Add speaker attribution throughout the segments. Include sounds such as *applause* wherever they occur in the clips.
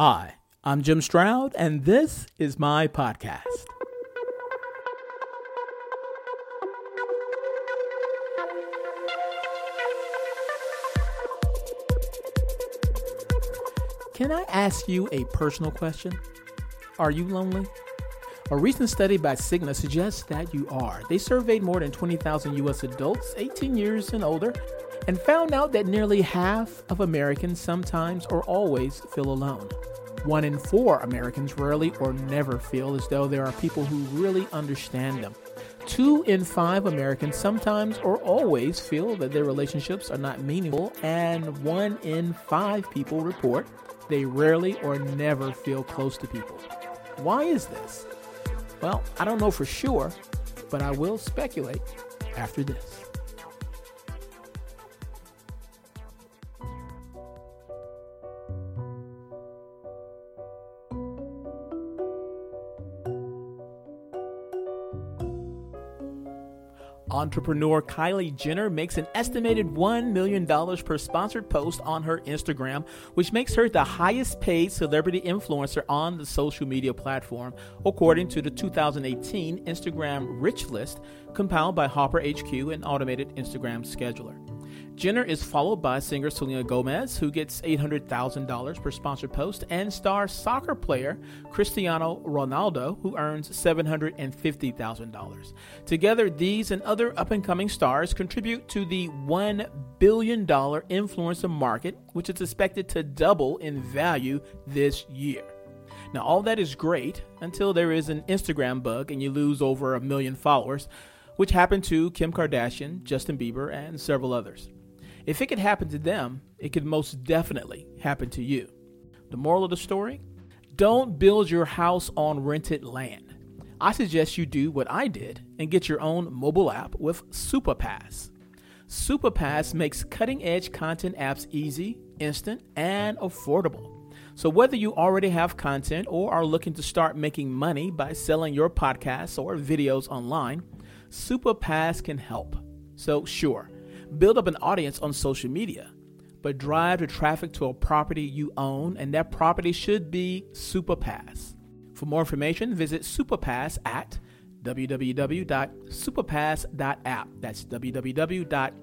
Speaker 1: Hi, I'm Jim Stroud, and this is my podcast. Can I ask you a personal question? Are you lonely? A recent study by Cigna suggests that you are. They surveyed more than 20,000 U.S. adults 18 years and older and found out that nearly half of Americans sometimes or always feel alone. One in four Americans rarely or never feel as though there are people who really understand them. Two in five Americans sometimes or always feel that their relationships are not meaningful, and one in five people report they rarely or never feel close to people. Why is this? Well, I don't know for sure, but I will speculate after this. Entrepreneur Kylie Jenner makes an estimated $1 million per sponsored post on her Instagram, which makes her the highest paid celebrity influencer on the social media platform, according to the 2018 Instagram Rich List compiled by Hopper HQ and Automated Instagram Scheduler. Jenner is followed by singer Selena Gomez, who gets $800,000 per sponsored post, and star soccer player Cristiano Ronaldo, who earns $750,000. Together, these and other up and coming stars contribute to the $1 billion influencer market, which is expected to double in value this year. Now, all that is great until there is an Instagram bug and you lose over a million followers, which happened to Kim Kardashian, Justin Bieber, and several others. If it could happen to them, it could most definitely happen to you. The moral of the story? Don't build your house on rented land. I suggest you do what I did and get your own mobile app with SupaPass. SupaPass makes cutting edge content apps easy, instant, and affordable. So, whether you already have content or are looking to start making money by selling your podcasts or videos online, SupaPass can help. So, sure build up an audience on social media, but drive the traffic to a property you own, and that property should be SupaPass. For more information, visit SupaPass at www.supapass.app. That's www.supapass.app.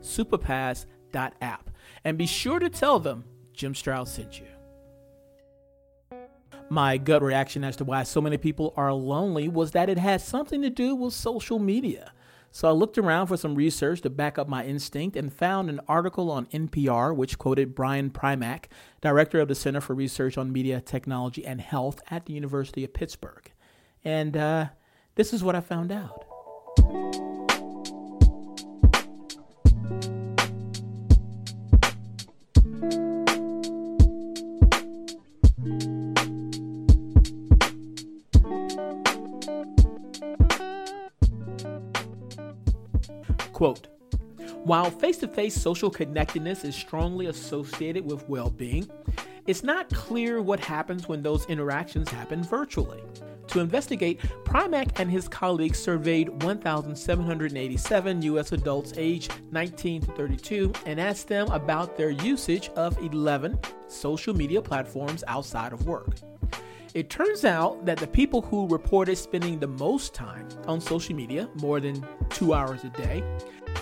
Speaker 1: SupaPass.app. And be sure to tell them Jim Stroud sent you my gut reaction as to why so many people are lonely was that it has something to do with social media. So I looked around for some research to back up my instinct and found an article on NPR which quoted Brian Primack, director of the Center for Research on Media, Technology, and Health at the University of Pittsburgh. And uh, this is what I found out. Quote While face to face social connectedness is strongly associated with well being, it's not clear what happens when those interactions happen virtually. To investigate, Primack and his colleagues surveyed 1,787 U.S. adults aged 19 to 32 and asked them about their usage of 11 social media platforms outside of work. It turns out that the people who reported spending the most time on social media, more than two hours a day,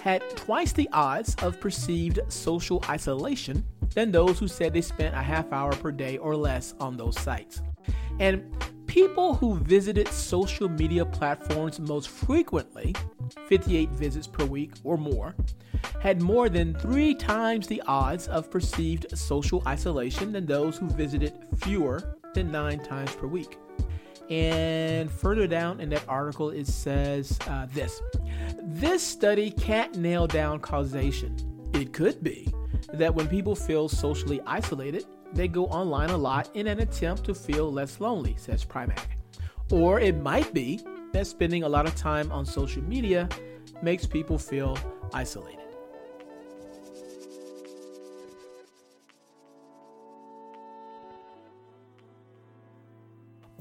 Speaker 1: had twice the odds of perceived social isolation than those who said they spent a half hour per day or less on those sites. And people who visited social media platforms most frequently, 58 visits per week or more, had more than three times the odds of perceived social isolation than those who visited fewer than nine times per week. And further down in that article, it says uh, this This study can't nail down causation. It could be that when people feel socially isolated, they go online a lot in an attempt to feel less lonely, says Primack. Or it might be that spending a lot of time on social media makes people feel isolated.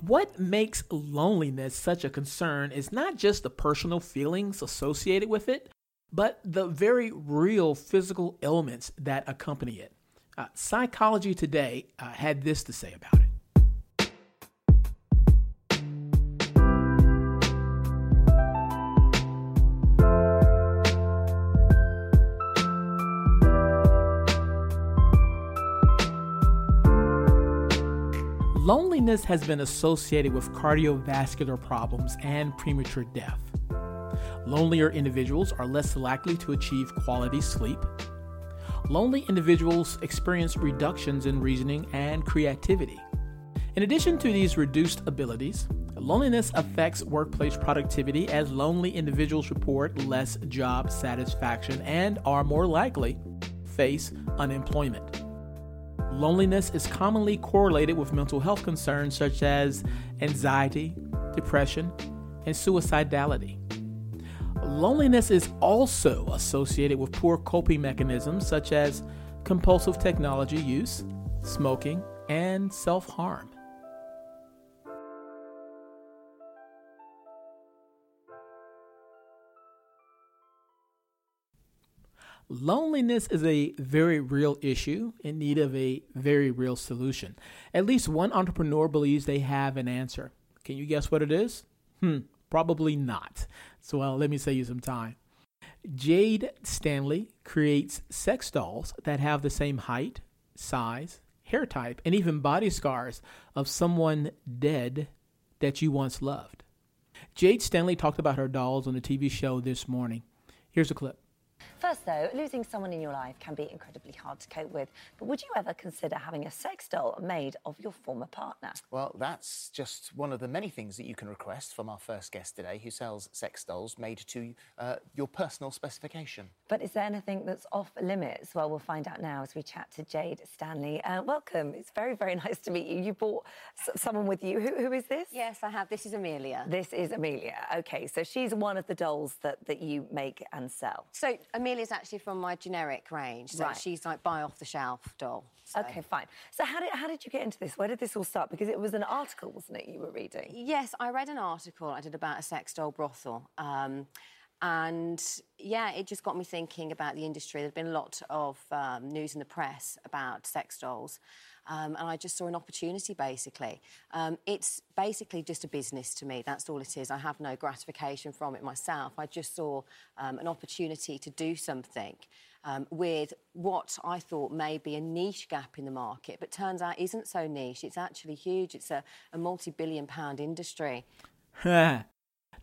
Speaker 1: What makes loneliness such a concern is not just the personal feelings associated with it, but the very real physical ailments that accompany it. Uh, Psychology Today uh, had this to say about it. Loneliness has been associated with cardiovascular problems and premature death. Lonelier individuals are less likely to achieve quality sleep. Lonely individuals experience reductions in reasoning and creativity. In addition to these reduced abilities, loneliness affects workplace productivity as lonely individuals report less job satisfaction and are more likely to face unemployment. Loneliness is commonly correlated with mental health concerns such as anxiety, depression, and suicidality. Loneliness is also associated with poor coping mechanisms such as compulsive technology use, smoking, and self harm. Loneliness is a very real issue in need of a very real solution. At least one entrepreneur believes they have an answer. Can you guess what it is? Hmm, probably not. So, well, let me save you some time. Jade Stanley creates sex dolls that have the same height, size, hair type, and even body scars of someone dead that you once loved. Jade Stanley talked about her dolls on the TV show this morning. Here's a clip.
Speaker 2: First, though, losing someone in your life can be incredibly hard to cope with. But would you ever consider having a sex doll made of your former partner?
Speaker 3: Well, that's just one of the many things that you can request from our first guest today, who sells sex dolls made to uh, your personal specification.
Speaker 2: But is there anything that's off limits? Well, we'll find out now as we chat to Jade Stanley. Uh, welcome. It's very, very *laughs* nice to meet you. You brought someone with you. Who, who is this?
Speaker 4: Yes, I have. This is Amelia.
Speaker 2: This is Amelia. Okay, so she's one of the dolls that, that you make and sell.
Speaker 4: So Amelia's actually from my generic range. So
Speaker 2: Right.
Speaker 4: she's like buy off the shelf doll. So-
Speaker 2: Okay, fine. So how did, how did you get into this? Where did this all start? Because it was an article, wasn't it, you were reading?
Speaker 4: Yes, I read an article I did about a sex doll brothel. Um, and yeah, it just got me thinking about the industry. There'd been a lot of um, news in the press about sex dolls. Um, and I just saw an opportunity basically. Um, it's basically just a business to me, that's all it is. I have no gratification from it myself. I just saw um, an opportunity to do something um, with what I thought may be a niche gap in the market, but turns out isn't so niche. It's actually huge, it's a, a multi billion pound industry. *laughs*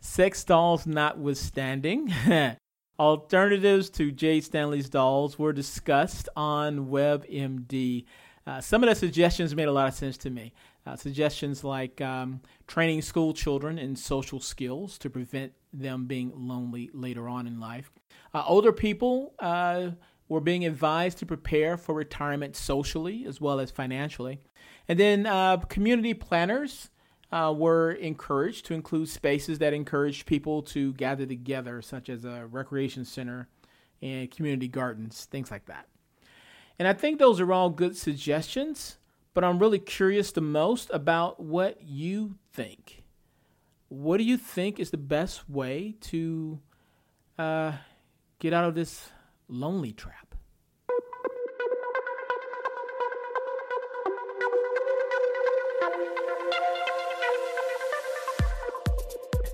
Speaker 1: Sex dolls notwithstanding, *laughs* alternatives to Jade Stanley's dolls were discussed on WebMD. Uh, some of the suggestions made a lot of sense to me. Uh, suggestions like um, training school children in social skills to prevent them being lonely later on in life. Uh, older people uh, were being advised to prepare for retirement socially as well as financially. And then uh, community planners were encouraged to include spaces that encourage people to gather together, such as a recreation center and community gardens, things like that. And I think those are all good suggestions, but I'm really curious the most about what you think. What do you think is the best way to uh, get out of this lonely trap?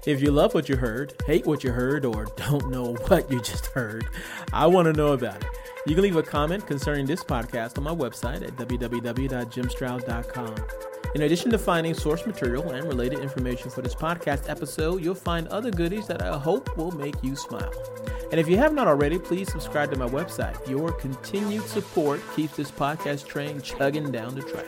Speaker 1: If you love what you heard, hate what you heard, or don't know *laughs* what you just heard, I want to know about it. You can leave a comment concerning this podcast on my website at www.jimstroud.com. In addition to finding source material and related information for this podcast episode, you'll find other goodies that I hope will make you smile. And if you have not already, please subscribe to my website. Your continued support keeps this podcast train chugging down the track.